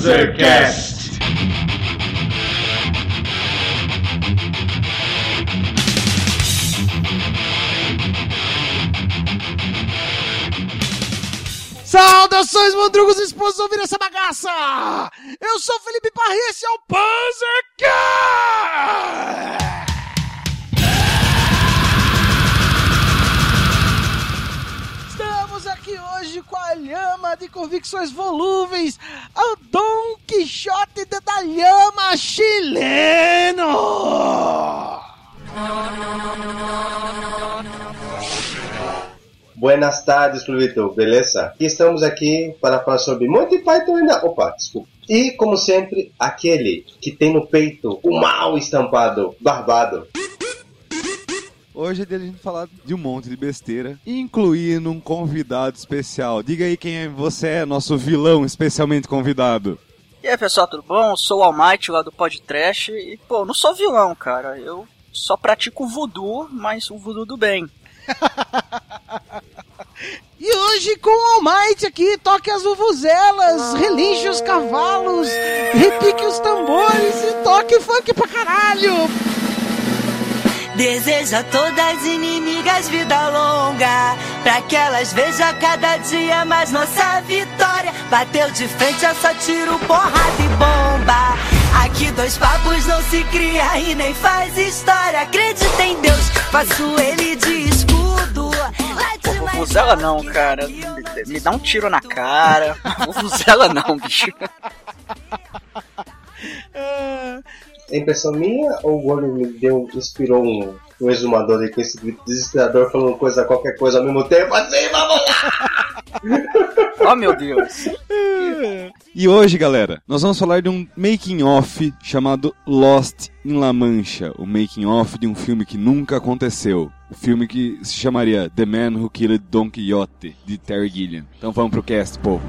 Panzercast. Saudações, mandrugos e esposos, ouvir essa bagaça! Eu sou Felipe Parri, esse é o Panzercast! De convicções volúveis, o Dom Quixote da lhama chileno! Buenas tardes, Clubito, beleza? Estamos aqui para falar sobre Monty Python e. Opa, desculpa. E, como sempre, aquele que tem no peito o mal estampado, barbado. Hoje é dia de a gente falar de um monte de besteira, incluindo um convidado especial. Diga aí quem é você é, nosso vilão especialmente convidado. E aí, pessoal, tudo bom? Eu sou o Almighty lá do Podcast e, pô, não sou vilão, cara. Eu só pratico voodoo, mas o voodoo do bem. E hoje com o Almighty aqui, toque as vuvuzelas, relinche os cavalos, repique os tambores e toque funk pra caralho! Deseja a todas inimigas vida longa, pra que elas vejam cada dia mais nossa vitória. Bateu de frente, é só tiro, porrada e bomba. Aqui dois papos não se cria e nem faz história. Acredita em Deus, faço ele de escudo. Vuvuzela não, cara. Me, me dá um tiro na cara. Vuvuzela não, bicho. Ah, É impressão minha ou o Gordo me deu, inspirou um, um exumador aí com esse grito desesperador falando coisa, qualquer coisa ao mesmo tempo? Assim, vamos lá! Oh, meu Deus. E hoje, galera, nós vamos falar de um making off chamado Lost in La Mancha, o making off de um filme que nunca aconteceu. O filme que se chamaria The Man Who Killed Don Quixote, de Terry Gilliam. Então vamos pro cast, povo.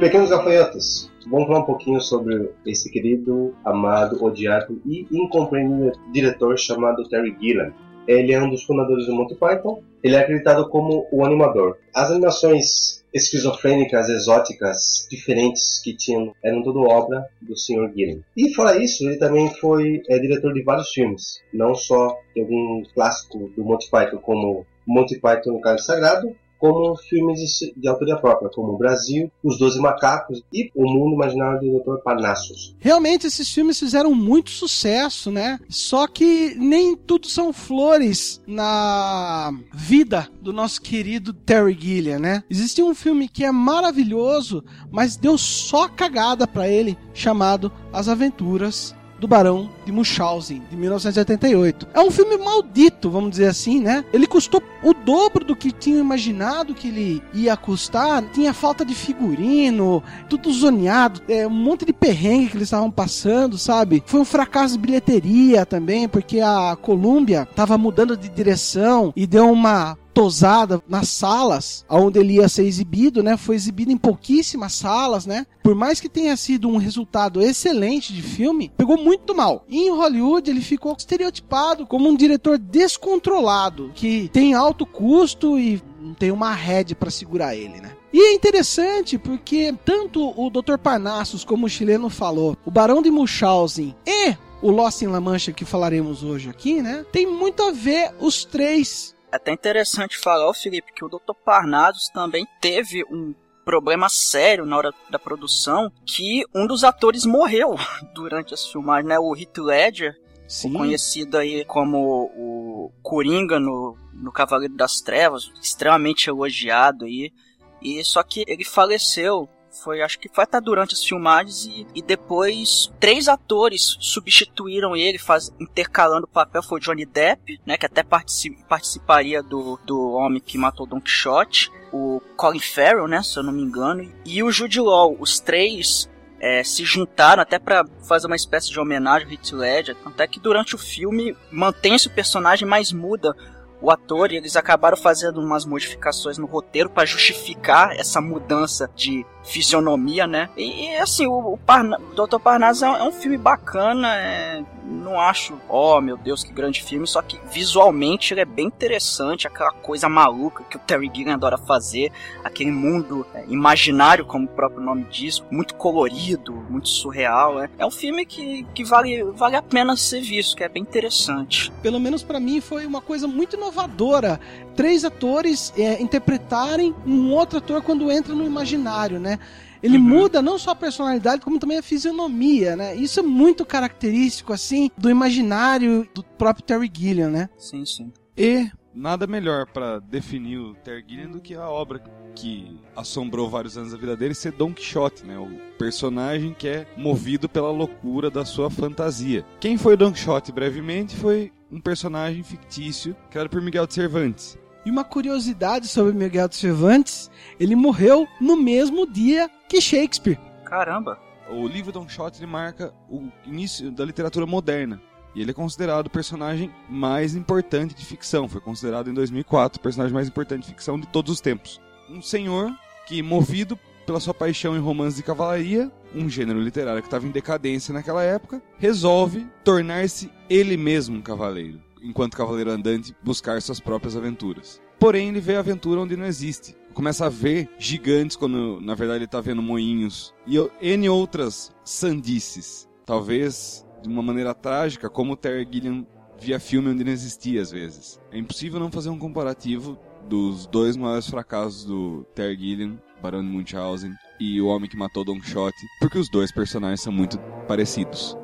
Pequenos gafanhotos, vamos falar um pouquinho sobre esse querido, amado, odiado e incompreendido diretor chamado Terry Gilliam. Ele é um dos fundadores do Monty Python. Ele é acreditado como o animador. As animações esquizofrênicas, exóticas, diferentes que tinham eram tudo obra do Sr. Gilliam. E fora isso, ele também foi é, diretor de vários filmes, não só de algum clássico do Monty Python, como Monty Python no Cálice Sagrado, como filmes de, autoria própria, como o Brasil, Os Doze Macacos e O Mundo Imaginário do Dr. Parnassus. Realmente esses filmes fizeram muito sucesso, né? Só que nem tudo são flores na vida do nosso querido Terry Gilliam, né? Existe um filme que é maravilhoso, mas deu só cagada pra ele, chamado As Aventuras do Barão de Munchausen, de 1988. É um filme maldito, vamos dizer assim, né? Ele custou o dobro do que tinham imaginado que ele ia custar. Tinha falta de figurino, tudo zoneado, é, um monte de perrengue que eles estavam passando, sabe? Foi um fracasso de bilheteria também, porque a Columbia tava mudando de direção e deu uma tosada nas salas onde ele ia ser exibido, né? Foi exibido em pouquíssimas salas, né? Por mais que tenha sido um resultado excelente de filme, pegou muito mal. E em Hollywood ele ficou estereotipado como um diretor descontrolado, que tem alto custo e não tem uma rede para segurar ele, né? E é interessante porque tanto o Dr. Parnassus, como o chileno falou, o Barão de Munchausen e o Lost in La Mancha que falaremos hoje aqui, né? Tem muito a ver os três até interessante falar, ô Felipe, que o Dr. Parnados também teve um problema sério na hora da produção, que um dos atores morreu durante as filmagens, né? O Heath Ledger, Sim. conhecido aí como o Coringa no, no Cavaleiro das Trevas, extremamente elogiado aí. E só que ele faleceu, foi acho que foi até durante as filmagens e, e depois três atores substituíram ele, faz, intercalando o papel, foi Johnny Depp, né, que até partici- participaria do, do Homem que Matou Don Quixote, o Colin Farrell, né, se eu não me engano, e o Jude Law, os três é, se juntaram até para fazer uma espécie de homenagem ao Heath Ledger, até que durante o filme mantém-se o personagem, mas muda o ator e eles acabaram fazendo umas modificações no roteiro para justificar essa mudança de fisionomia, né? E, e assim, o, o Parna, Dr. Parnassus é, é, um filme bacana, é, não acho, oh meu Deus, que grande filme, só que visualmente ele é bem interessante, aquela coisa maluca que o Terry Gilliam adora fazer, aquele mundo é, imaginário, como o próprio nome diz, muito colorido, muito surreal, é, é um filme que, que vale, vale a pena ser visto, que é bem interessante. Pelo menos para mim foi uma coisa muito inovadora, três atores é, interpretarem um outro ator quando entra no imaginário, né? Ele uhum. muda não só a personalidade, como também a fisionomia, né? Isso é muito característico, assim, do imaginário do próprio Terry Gilliam, né? Sim, sim. E nada melhor para definir o Gilliam do que a obra que assombrou vários anos da vida dele ser Don Quixote, né? O personagem que é movido pela loucura da sua fantasia. Quem foi Don Quixote brevemente foi um personagem fictício criado por Miguel de Cervantes. E uma curiosidade sobre Miguel de Cervantes, ele morreu no mesmo dia que Shakespeare. Caramba! O livro Don Quixote marca o início da literatura moderna. E ele é considerado o personagem mais importante de ficção. Foi considerado em 2004 o personagem mais importante de ficção de todos os tempos. Um senhor que, movido pela sua paixão em romances de cavalaria, um gênero literário que estava em decadência naquela época, resolve tornar-se ele mesmo um cavaleiro enquanto cavaleiro andante, buscar suas próprias aventuras. Porém, ele vê a aventura onde não existe. Começa a ver gigantes quando, na verdade, ele está vendo moinhos. E N outras sandices. Talvez de uma maneira trágica, como o Terry Gilliam via filme onde não existia às vezes. É impossível não fazer um comparativo dos dois maiores fracassos do Terry Gilliam, Barão de Munchausen, e O Homem que Matou Don Quixote, porque os dois personagens são muito parecidos.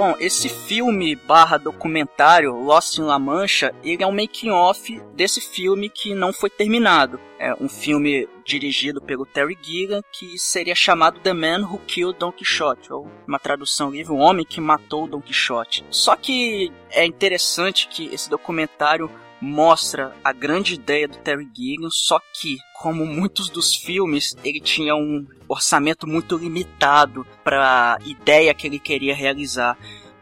Bom, esse filme barra documentário Lost in La Mancha, ele é um making off desse filme que não foi terminado. É um filme dirigido pelo Terry Gilliam que seria chamado The Man Who Killed Don Quixote, ou uma tradução livre, o homem que matou Don Quixote. Só que é interessante que esse documentário mostra a grande ideia do Terry Gilliam, só que, como muitos dos filmes, ele tinha um orçamento muito limitado para a ideia que ele queria realizar.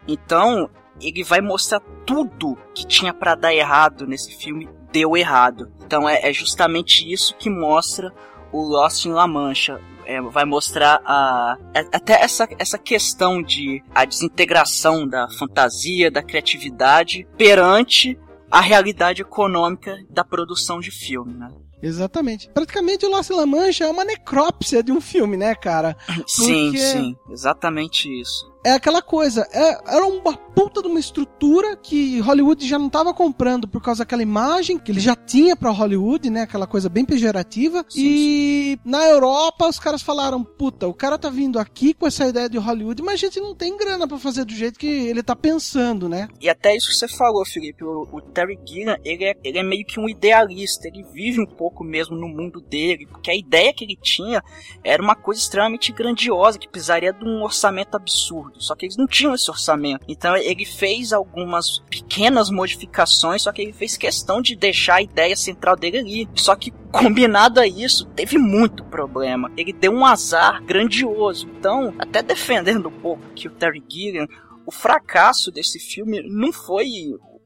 Então, ele vai mostrar tudo que tinha para dar errado nesse filme deu errado. Então é, é, justamente isso que mostra o Lost in La Mancha. É, vai mostrar a, é, até essa, essa questão de a desintegração da fantasia, da criatividade perante a realidade econômica da produção de filme, né? Exatamente. Praticamente o Lost La Mancha é uma necrópsia de um filme, né, cara? Porque... Sim, sim, exatamente isso é aquela coisa, é, era uma puta de uma estrutura que Hollywood já não tava comprando por causa daquela imagem que ele já tinha para Hollywood, né? Aquela coisa bem pejorativa. Sim, e sim. na Europa os caras falaram: puta, o cara tá vindo aqui com essa ideia de Hollywood, mas a gente não tem grana para fazer do jeito que ele tá pensando, né? E até isso que você falou, Felipe, o, o Terry Gilliam, ele é, ele é meio que um idealista, ele vive um pouco mesmo no mundo dele, porque a ideia que ele tinha era uma coisa extremamente grandiosa, que precisaria de um orçamento absurdo. Só que eles não tinham esse orçamento. Então ele fez algumas pequenas modificações, só que ele fez questão de deixar a ideia central dele ali. Só que combinado a isso, teve muito problema. Ele deu um azar grandioso. Então, até defendendo um pouco que o Terry Gilliam, o fracasso desse filme não foi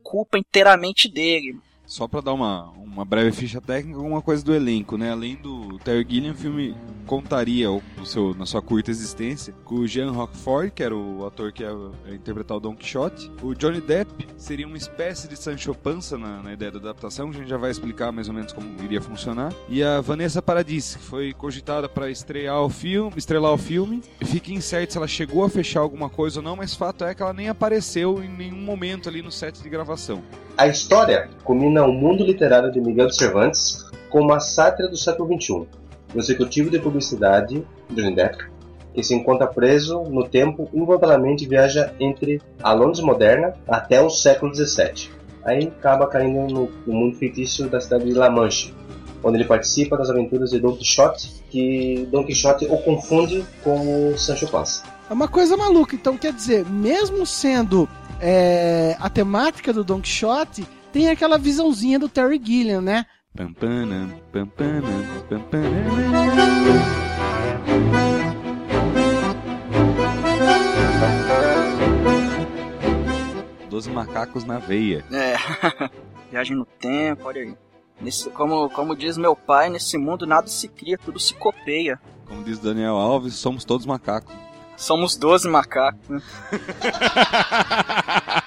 culpa inteiramente dele. Só para dar uma, uma breve ficha técnica, alguma coisa do elenco, né? Além do Terry Gilliam, filme contaria o seu, na sua curta existência com o Jean Roquefort, que era o ator que ia, interpretar o Don Quixote. O Johnny Depp seria uma espécie de Sancho Panza na, na, ideia da adaptação, a gente já vai explicar mais ou menos como iria funcionar. E a Vanessa Paradis, que foi cogitada para estrear o filme, estrelar o filme. Fica incerto se ela chegou a fechar alguma coisa ou não, mas fato é que ela nem apareceu em nenhum momento ali no set de gravação. A história combina o mundo literário de Miguel Cervantes com uma sátira do século XXI. O executivo de publicidade, Johnny Depp, que se encontra preso no tempo, involuntariamente viaja entre a Londres moderna até o século XVII. Aí acaba caindo no, no mundo fictício da cidade de La Manche. onde ele participa das aventuras de Don Quixote, que Don Quixote o confunde com o Sancho Panza. É uma coisa maluca, então quer dizer, mesmo sendo é, a temática do Don Quixote, tem aquela visãozinha do Terry Gilliam, né? Pampana, pampana, pampana. Doze macacos na veia. É. Viagem no tempo, olha aí. Nesse, como, como diz meu pai, nesse mundo nada se cria, tudo se copeia. Como diz Daniel Alves, somos todos macacos. Somos 12 macacos.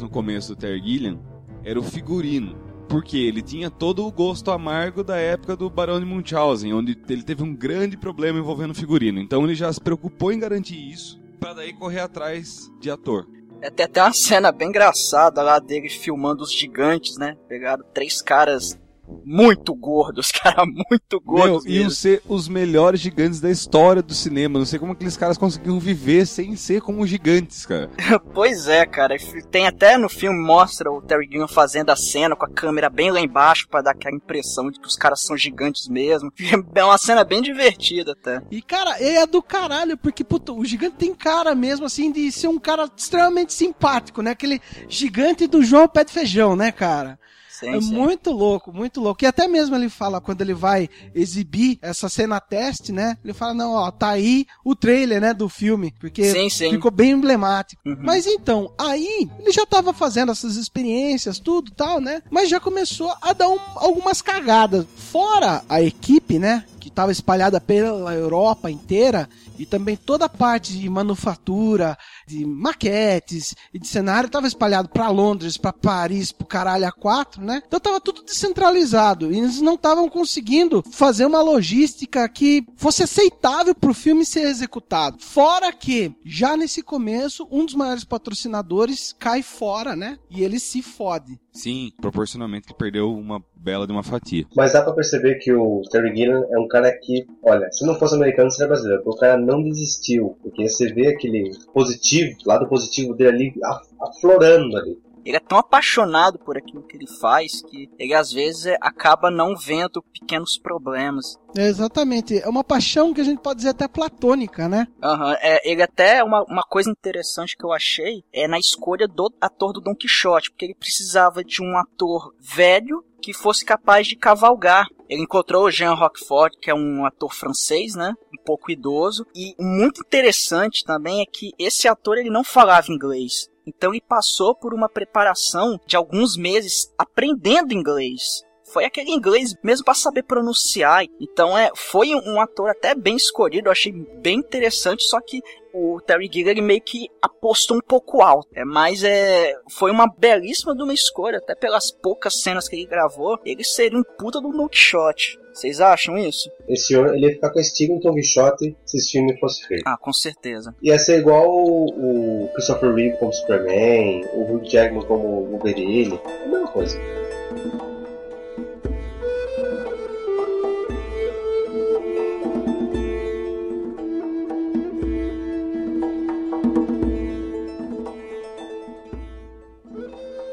no começo do Terry Gilliam era o figurino. Porque ele tinha todo o gosto amargo da época do Barão de Munchausen, onde ele teve um grande problema envolvendo figurino. Então ele já se preocupou em garantir isso, para daí correr atrás de ator. É, tem até uma cena bem engraçada lá dele filmando os gigantes, né? Pegaram três caras muito gordos, cara, muito gordos. Meu, iam ser os melhores gigantes da história do cinema. Não sei como aqueles caras conseguiam viver sem ser como gigantes, cara. Pois é, cara. Tem até no filme mostra o Terry Gilliam fazendo a cena com a câmera bem lá embaixo pra dar aquela impressão de que os caras são gigantes mesmo. É uma cena bem divertida até. E, cara, é do caralho, porque, puta, o gigante tem cara mesmo, assim, de ser um cara extremamente simpático, né? Aquele gigante do João Pé de Feijão, né, cara? Sim, é sim. muito louco, muito louco. E até mesmo ele fala, quando ele vai exibir essa cena teste, né? Ele fala, não, ó, tá aí o trailer, né, do filme. Porque Sim, ficou bem emblemático. Uhum. Mas então, aí, ele já tava fazendo essas experiências, tudo tal, né? Mas já começou a dar um- algumas cagadas. Fora a equipe, né? Que tava espalhada pela Europa inteira. E também toda a parte de manufatura, de maquetes e de cenário tava espalhado pra Londres, pra Paris, pro caralho a quatro, né? Então tava tudo descentralizado e eles não estavam conseguindo fazer uma logística que fosse aceitável pro filme ser executado. Fora que, já nesse começo, um dos maiores patrocinadores cai fora, né? E ele se fode. Sim, proporcionalmente ele perdeu uma bela de uma fatia. Mas dá pra perceber que o Terry Gilliam é um cara que, olha, se não fosse americano seria brasileiro, porque o cara não desistiu, porque você vê aquele positivo, lado positivo dele ali af- aflorando ali. Ele é tão apaixonado por aquilo que ele faz que ele às vezes é- acaba não vendo pequenos problemas. É, exatamente. É uma paixão que a gente pode dizer até platônica, né? Aham, é, ele até, uma, uma coisa interessante que eu achei é na escolha do ator do Don Quixote, porque ele precisava de um ator velho que fosse capaz de cavalgar. Ele encontrou Jean Roquefort, que é um ator francês, né? Um pouco idoso. E muito interessante também é que esse ator ele não falava inglês. Então ele passou por uma preparação de alguns meses aprendendo inglês. Foi aquele inglês mesmo para saber pronunciar. Então é, foi um ator até bem escolhido, eu achei bem interessante, só que o Terry Gilliam ele meio que apostou um pouco alto. É, mas é, foi uma belíssima de uma escolha, até pelas poucas cenas que ele gravou, ele seria um puta do Don Quixote. Vocês acham isso? Esse senhor, ele ia ficar com esse Tom Quixote se esse filme fosse feito. Ah, com certeza. Ia ser igual o, o Christopher Reeve como Superman, o Hugh Jackman como Wolverine, a mesma coisa.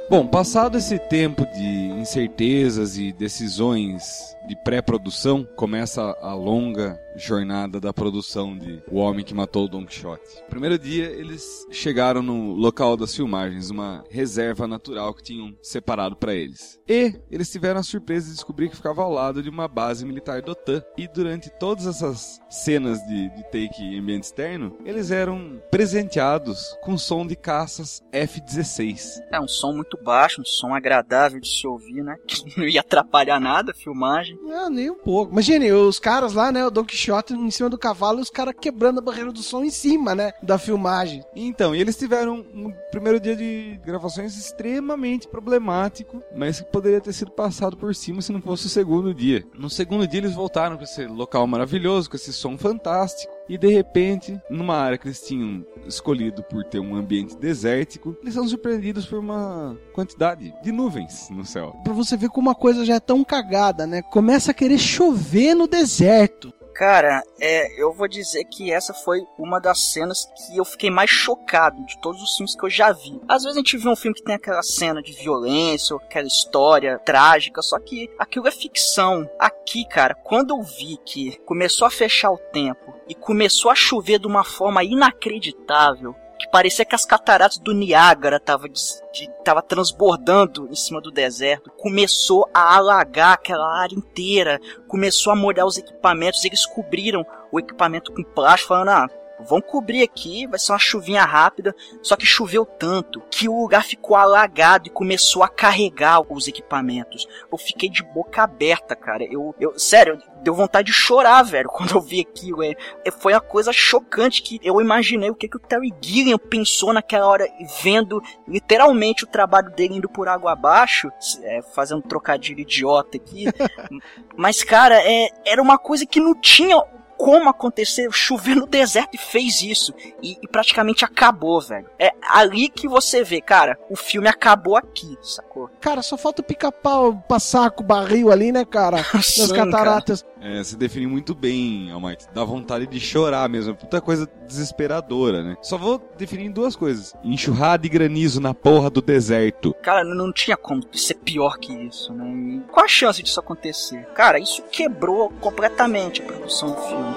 Bom, passado esse tempo de incertezas e decisões de pré-produção, começa a longa jornada da produção de O Homem que Matou o Don Quixote. Primeiro dia, eles chegaram no local das filmagens, uma reserva natural que tinham separado para eles. E eles tiveram a surpresa de descobrir que ficava ao lado de uma base militar da OTAN. E durante todas essas cenas de, de take em ambiente externo, eles eram presenteados com som de caças F-16. É um som muito baixo, um som agradável de se ouvir, né? Que não ia atrapalhar nada a filmagem. Ah, nem um pouco. Imagine, os caras lá, né? O Don Quixote em cima do cavalo e os caras quebrando a barreira do som em cima, né? Da filmagem. Então, e eles tiveram um primeiro dia de gravações extremamente problemático, mas que poderia ter sido passado por cima se não fosse o segundo dia. No segundo dia eles voltaram para esse local maravilhoso, com esse som fantástico. E de repente, numa área que eles tinham escolhido por ter um ambiente desértico, eles são surpreendidos por uma quantidade de nuvens no céu. Pra você ver como a coisa já é tão cagada, né? Começa a querer chover no deserto. Cara, é, eu vou dizer que essa foi uma das cenas que eu fiquei mais chocado de todos os filmes que eu já vi. Às vezes a gente vê um filme que tem aquela cena de violência, ou aquela história trágica, só que aquilo é ficção. Aqui, cara, quando eu vi que começou a fechar o tempo e começou a chover de uma forma inacreditável, que parecia que as cataratas do Niágara de, tava transbordando em cima do deserto. Começou a alagar aquela área inteira, começou a molhar os equipamentos, eles cobriram o equipamento com plástico, falando, ah, vão cobrir aqui, vai ser uma chuvinha rápida. Só que choveu tanto que o lugar ficou alagado e começou a carregar os equipamentos. Eu fiquei de boca aberta, cara. Eu, eu sério, deu vontade de chorar, velho, quando eu vi aquilo. É, é, foi uma coisa chocante que eu imaginei o que, que o Terry Gilliam pensou naquela hora, vendo literalmente o trabalho dele indo por água abaixo, é, fazendo um trocadilho idiota aqui. Mas, cara, é, era uma coisa que não tinha como acontecer, chover no deserto e fez isso. E, e, praticamente acabou, velho. É ali que você vê, cara, o filme acabou aqui, sacou? Cara, só falta o pica-pau passar com o barril ali, né, cara? Nas cataratas. Cara. É, se definiu muito bem, Almighty. Dá vontade de chorar mesmo. Puta coisa desesperadora, né? Só vou definir duas coisas: enxurrada e granizo na porra do deserto. Cara, não tinha como ser pior que isso, né? E qual a chance disso acontecer? Cara, isso quebrou completamente a produção do filme.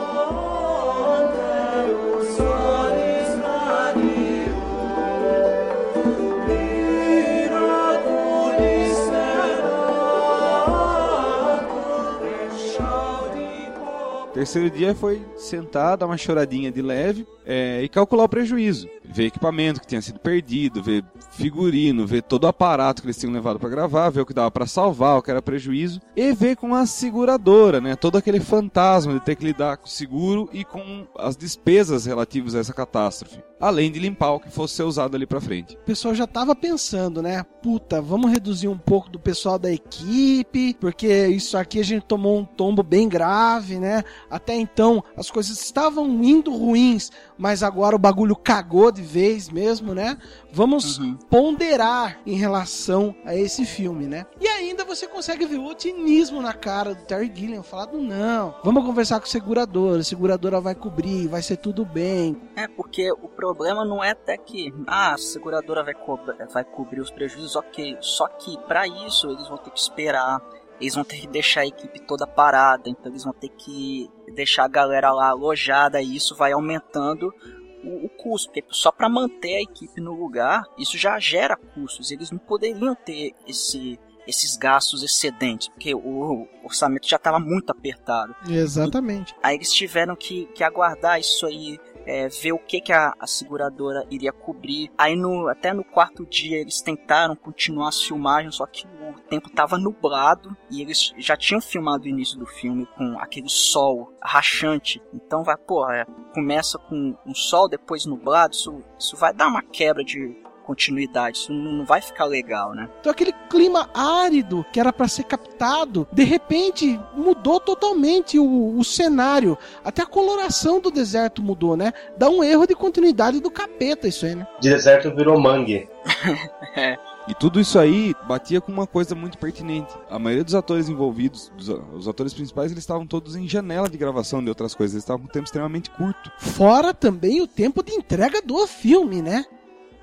Terceiro dia foi sentar, dar uma choradinha de leve é, e calcular o prejuízo. Ver equipamento que tinha sido perdido, ver figurino, ver todo o aparato que eles tinham levado para gravar, ver o que dava para salvar, o que era prejuízo, e ver com a seguradora, né? Todo aquele fantasma de ter que lidar com o seguro e com as despesas relativas a essa catástrofe. Além de limpar o que fosse ser usado ali pra frente. O pessoal já tava pensando, né? Puta, vamos reduzir um pouco do pessoal da equipe, porque isso aqui a gente tomou um tombo bem grave, né? Até então as coisas estavam indo ruins, mas agora o bagulho cagou de vez mesmo, né? Vamos uhum. ponderar em relação a esse filme, né? E ainda você consegue ver o otimismo na cara do Terry Gilliam, falando não, vamos conversar com a seguradora, a seguradora vai cobrir, vai ser tudo bem. É, porque o problema não é até que, ah, a seguradora vai, co vai cobrir os prejuízos, ok, só que para isso eles vão ter que esperar eles vão ter que deixar a equipe toda parada, então eles vão ter que deixar a galera lá alojada e isso vai aumentando o, o custo, porque só para manter a equipe no lugar, isso já gera custos. Eles não poderiam ter esse esses gastos excedentes, porque o orçamento já estava muito apertado. Exatamente. E, aí eles tiveram que, que aguardar isso aí é, ver o que, que a, a, seguradora iria cobrir. Aí no, até no quarto dia eles tentaram continuar as filmagens, só que o tempo estava nublado e eles já tinham filmado o início do filme com aquele sol rachante. Então vai, pô, é, começa com um sol, depois nublado, isso, isso vai dar uma quebra de, continuidade. Isso não vai ficar legal, né? Então aquele clima árido que era para ser captado, de repente mudou totalmente o, o, cenário. Até a coloração do deserto mudou, né? Dá um erro de continuidade do capeta isso aí, né? De deserto virou mangue. é. E tudo isso aí batia com uma coisa muito pertinente. A maioria dos atores envolvidos, dos, os atores principais, eles estavam todos em janela de gravação de outras coisas. Eles estavam com um tempo extremamente curto. Fora também o tempo de entrega do filme, né?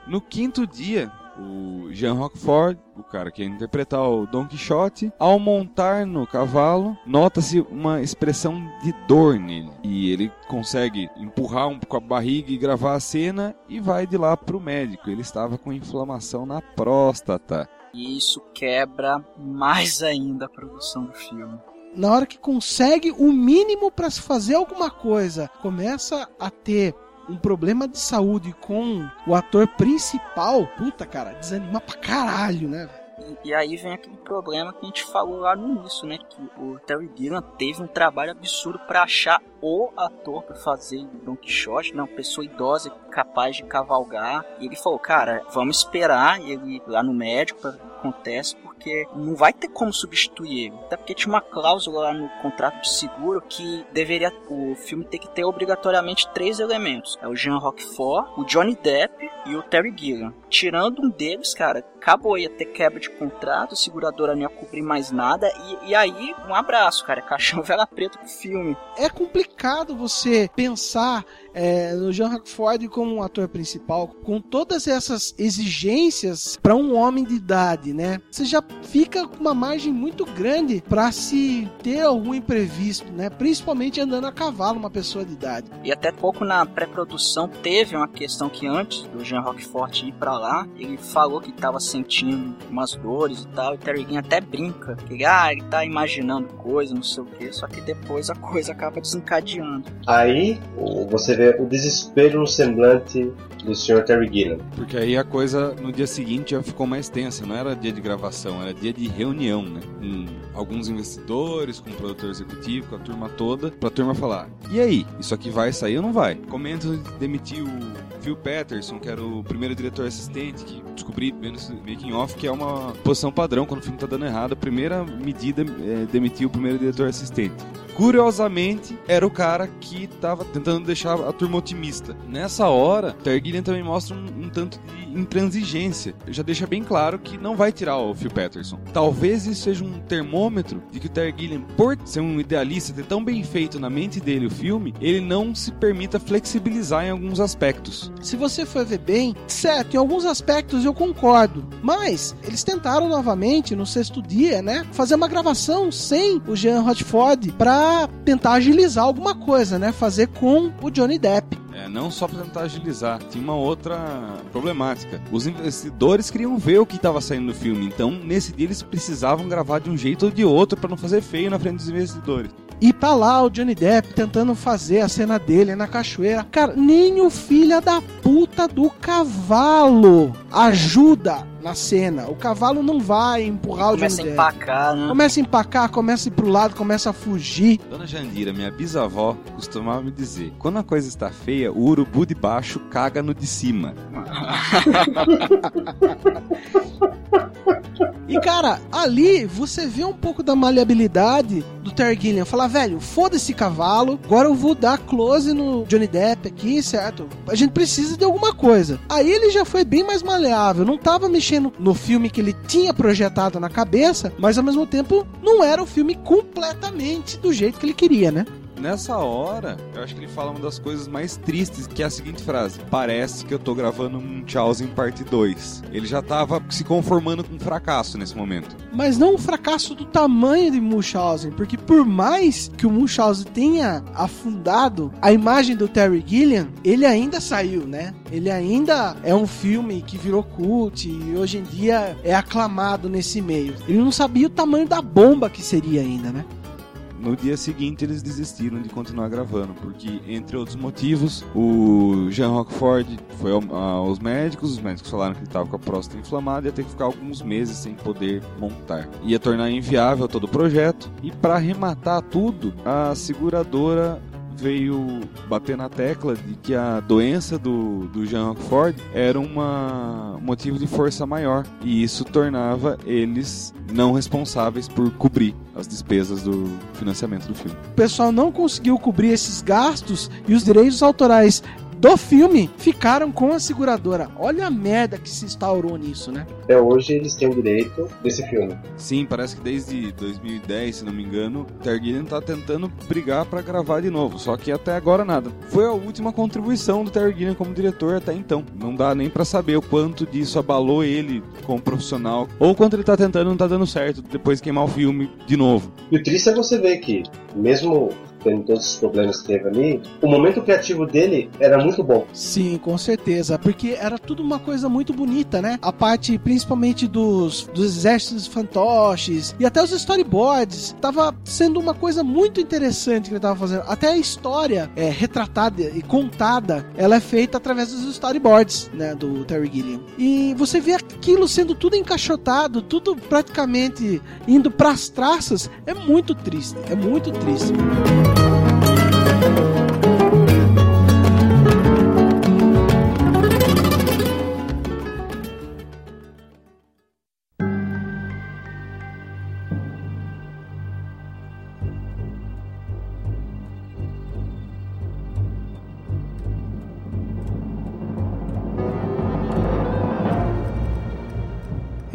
No quinto dia, o Jean Roquefort, o cara que ia interpretar o Don Quixote, ao montar no cavalo, nota-se uma expressão de dor nele. E ele consegue empurrar um pouco a barriga e gravar a cena e vai de lá pro médico. Ele estava com inflamação na próstata. E isso quebra mais ainda a produção do filme na hora que consegue o mínimo para se fazer alguma coisa, começa a ter um problema de saúde com o ator principal, puta, cara, desanima pra caralho, né? E, e, aí vem aquele problema que a gente falou lá no início, né? Que o Terry Gilliam teve um trabalho absurdo para achar o ator para fazer Don Quixote, né? Uma pessoa idosa capaz de cavalgar. E ele falou, cara, vamos esperar ele lá no médico pra acontece, porque não vai ter como substituir ele. Até porque tinha uma cláusula lá no contrato de seguro que deveria o filme ter que ter obrigatoriamente três elementos. É o Jean Roquefort, o Johnny Depp e o Terry Gilliam. Tirando um deles, cara, acabou, ia ter quebra de contrato, seguradora não ia cobrir mais nada, e, e aí, um abraço, cara, caixão vela preta pro filme. É complicado você pensar é, no Jean Rockford como um ator principal, com todas essas exigências para um homem de idade, né? Você já fica com uma margem muito grande para se ter algum imprevisto, né? Principalmente andando a cavalo, uma pessoa de idade. E até pouco na pré-produção teve uma questão que antes do Jean Rockford ir para lá, ele falou que estava sentindo umas dores e tal, e Terry Gilliam até brinca, que ah, ele tá imaginando coisa, não sei o que, só que depois a coisa acaba desencadeando. Aí você vê o desespero no semblante do Sr. Terry Gilliam. Porque aí a coisa no dia seguinte já ficou mais tensa, não era dia de gravação, era dia de reunião, né? Com alguns investidores, com o produtor executivo, com a turma toda, pra turma falar: e aí, isso aqui vai sair ou não vai? Comenta de demitir o Phil Patterson, que era o primeiro diretor assistente, que descobri vendo esse making off que é uma posição padrão quando o filme tá dando errado. A primeira medida é demitir o primeiro diretor assistente. Curiosamente, era o cara que tava tentando deixar a turma otimista. Nessa hora, Tergillian também mostra um, um, tanto de intransigência. Já deixa bem claro que não vai tirar o Phil Patterson. Talvez isso seja um termômetro de que o Tergillian, por ser um idealista, ter tão bem feito na mente dele o filme, ele não se permita flexibilizar em alguns aspectos. Se você for ver bem, certo, em alguns aspectos eu concordo, mas eles tentaram novamente no sexto dia, né, fazer uma gravação sem o Jean Rochford para tentar agilizar alguma coisa, né? Fazer com o Johnny Depp. É, não só para tentar agilizar, tinha uma outra problemática. Os investidores queriam ver o que estava saindo do filme, então nesse dia eles precisavam gravar de um jeito ou de outro para não fazer feio na frente dos investidores. E tá lá o Johnny Depp tentando fazer a cena dele na cachoeira. Cara, nem o filho da puta do cavalo ajuda na cena. O cavalo não vai empurrar o começa Johnny Depp. Começa a empacar, né? Começa a empacar, começa a ir pro lado, começa a fugir. Dona Jandira, minha bisavó, costumava me dizer: quando a coisa está feia, o urubu de baixo caga no de cima. E cara, ali você vê um pouco da maleabilidade do Terry Gilliam. Falar, velho, foda esse cavalo, agora eu vou dar close no Johnny Depp aqui, certo? A gente precisa de alguma coisa. Aí ele já foi bem mais maleável, não tava mexendo no filme que ele tinha projetado na cabeça, mas ao mesmo tempo não era o filme completamente do jeito que ele queria, né? Nessa hora, eu acho que ele fala uma das coisas mais tristes, que é a seguinte frase: Parece que eu tô gravando um Munchausen parte 2. Ele já tava se conformando com um fracasso nesse momento. Mas não um fracasso do tamanho de Munchausen, porque por mais que o Munchausen tenha afundado a imagem do Terry Gilliam, ele ainda saiu, né? Ele ainda é um filme que virou cult e hoje em dia é aclamado nesse meio. Ele não sabia o tamanho da bomba que seria ainda, né? No dia seguinte eles desistiram de continuar gravando, porque entre outros motivos, o Jean Rockford foi aos médicos, os médicos falaram que ele estava com a próstata inflamada e ia ter que ficar alguns meses sem poder montar. Ia tornar inviável todo o projeto e para arrematar tudo, a seguradora veio bater na tecla de que a doença do, do Jean Rockford era um motivo de força maior e isso tornava eles não responsáveis por cobrir as despesas do financiamento do filme. O pessoal não conseguiu cobrir esses gastos e os direitos autorais do filme ficaram com a seguradora. Olha a merda que se instaurou nisso, né? Até hoje eles têm o direito desse filme. Sim, parece que desde 2010, se não me engano, Terry tá tentando brigar para gravar de novo, só que até agora nada. Foi a última contribuição do Terry como diretor até então. Não dá nem para saber o quanto disso abalou ele como profissional ou quanto ele tá tentando não tá dando certo depois de queimar o filme de novo. E o triste é você ver que, mesmo tendo todos os problemas que teve ali, o momento criativo dele era muito bom. Sim, com certeza, porque era tudo uma coisa muito bonita, né? A parte principalmente dos, dos exércitos fantoches e até os storyboards, tava sendo uma coisa muito interessante que ele tava fazendo. Até a história é retratada e contada, ela é feita através dos storyboards, né, do Terry Gilliam. E você vê aquilo sendo tudo encaixotado, tudo praticamente indo para as traças, é muito triste, é muito triste. Thank you.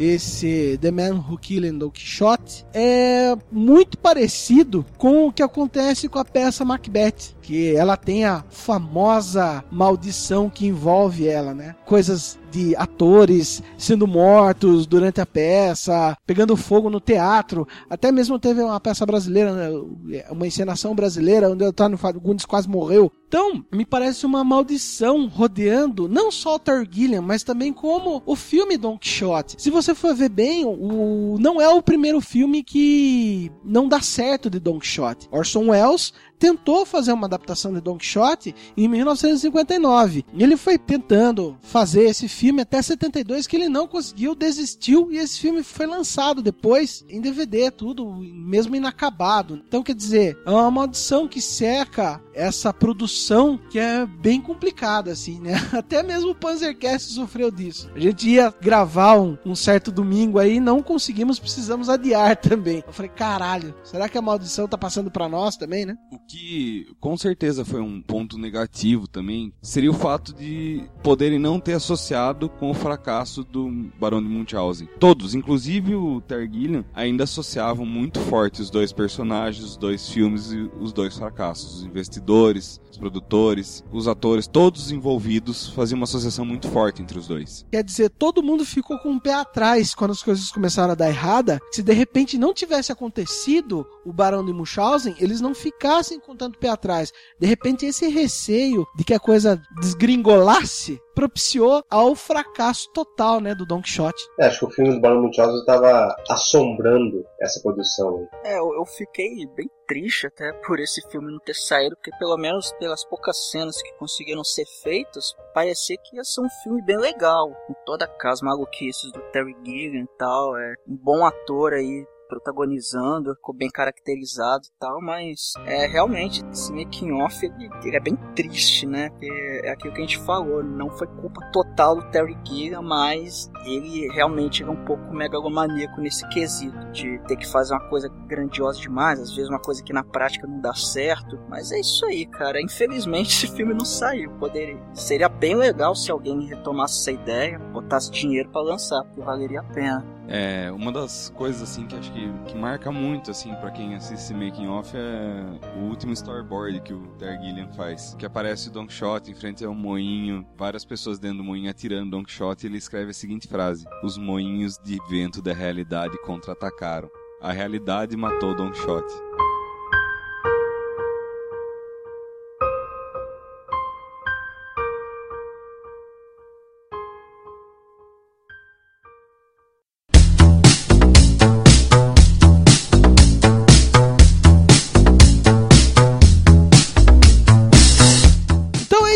Esse The Man Who Killed Don Quixote, é muito parecido com o que acontece com a peça Macbeth, que ela tem a famosa maldição que envolve ela, né? Coisas de atores sendo mortos durante a peça, pegando fogo no teatro. Até mesmo teve uma peça brasileira, né? uma encenação brasileira, onde o Antônio Fagundes quase morreu. Então, me parece uma maldição rodeando não só o Targaryen, mas também como o filme Don Quixote. Se você for ver bem, o não é o primeiro filme que não dá certo de Don Quixote. Orson Welles tentou fazer uma adaptação de Don Quixote em 1959. E ele foi tentando fazer esse filme até 72 que ele não conseguiu, desistiu e esse filme foi lançado depois em DVD, tudo mesmo inacabado. Então quer dizer, é uma maldição que seca essa produção que é bem complicada assim, né? Até mesmo o Panzercast sofreu disso. A gente ia gravar um, um certo domingo aí, não conseguimos, precisamos adiar também. Eu falei, caralho, será que a maldição tá passando para nós também, né? que com certeza foi um ponto negativo também seria o fato de poderem não ter associado com o fracasso do Barão de Munchausen. Todos, inclusive o Tergillian, ainda associavam muito forte os dois personagens, os dois filmes e os dois fracassos. Os investidores, os produtores, os atores, todos envolvidos faziam uma associação muito forte entre os dois. Quer dizer, todo mundo ficou com o um pé atrás quando as coisas começaram a dar errada. Se de repente não tivesse acontecido o Barão de Munchausen, eles não ficassem com tanto pé atrás. De repente, esse receio de que a coisa desgringolasse propiciou ao fracasso total, né, do Don Quixote. É, acho que o filme do Barão Munchausen estava assombrando essa produção. É, eu, eu, fiquei bem triste até por esse filme não ter saído, porque pelo menos pelas poucas cenas que conseguiram ser feitas, parecia que ia ser um filme bem legal, com toda as maluquices do Terry Gilliam e tal, é um bom ator aí protagonizando, ficou bem caracterizado e tal, mas é realmente esse making off ele, ele, é bem triste, né? Porque é aquilo que a gente falou, não foi culpa total do Terry Gilliam, mas ele realmente é um pouco megalomaníaco nesse quesito de ter que fazer uma coisa grandiosa demais, às vezes uma coisa que na prática não dá certo, mas é isso aí, cara. Infelizmente esse filme não saiu. Poderia, seria bem legal se alguém retomasse essa ideia, botasse dinheiro para lançar, porque valeria a pena. É, uma das coisas assim que acho que, que marca muito assim para quem assiste making off é o último storyboard que o Gilliam faz, que aparece o Don Quixote em frente a um moinho, várias pessoas dentro do moinho atirando Don Quixote, e ele escreve a seguinte frase: "Os moinhos de vento da realidade contra-atacaram. A realidade matou Don Quixote."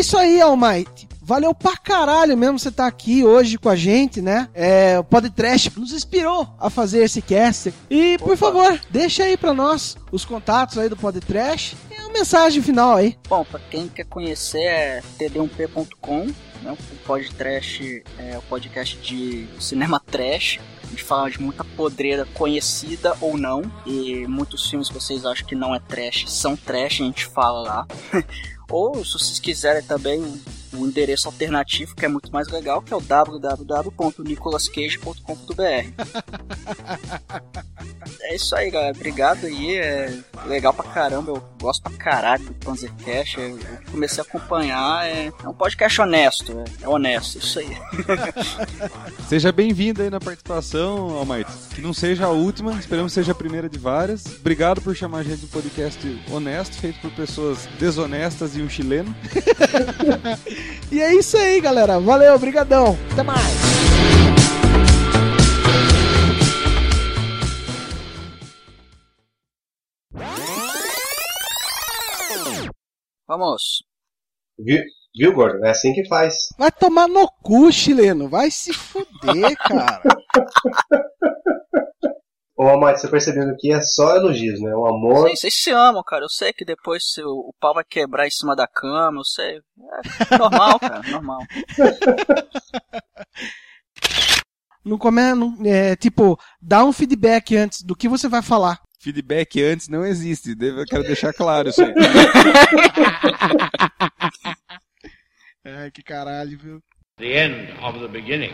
Isso aí, Almighty. Valeu pra caralho mesmo você estar tá aqui hoje com a gente, né? É, o Podcast nos inspirou a fazer esse cast. E, Opa. por favor, deixa aí pra nós os contatos aí do Podcast e uma mensagem final aí. Bom, pra quem quer conhecer é td1p.com, né? O podcast é o podcast de cinema trash. Gente fala de muita podreira conhecida ou não. E muitos filmes que vocês acham que não é trash são trash, a gente fala lá. Ou, se vocês quiserem também, um endereço alternativo que é muito mais legal, que é o www.nicolascage.com.br. é isso aí, galera. Obrigado aí. É legal pra caramba. Eu gosto pra caralho do Panzercast. Eu comecei a acompanhar. É, é um podcast honesto. É, é honesto. Isso aí. seja bem-vindo aí na participação, Almighty. Que não seja a última. Esperamos que seja a primeira de várias. Obrigado por chamar a gente de um podcast honesto, feito por pessoas desonestas e um chileno. E é isso aí, galera. Valeu, brigadão. Até mais. Vamos. Viu, viu, Gordon? É assim que faz. Vai tomar no cu, chileno. Vai se fuder, cara. Ô, Amate, você percebendo que é só elogios, né? O amor. Sim, vocês se amam, cara. Eu sei que depois o, o pau vai quebrar em cima da cama, eu sei. É normal, cara, normal. Não come, é, tipo, dá um feedback antes do que você vai falar. Feedback antes não existe, eu quero deixar claro isso aí. Ai, que caralho, viu? The end of the beginning.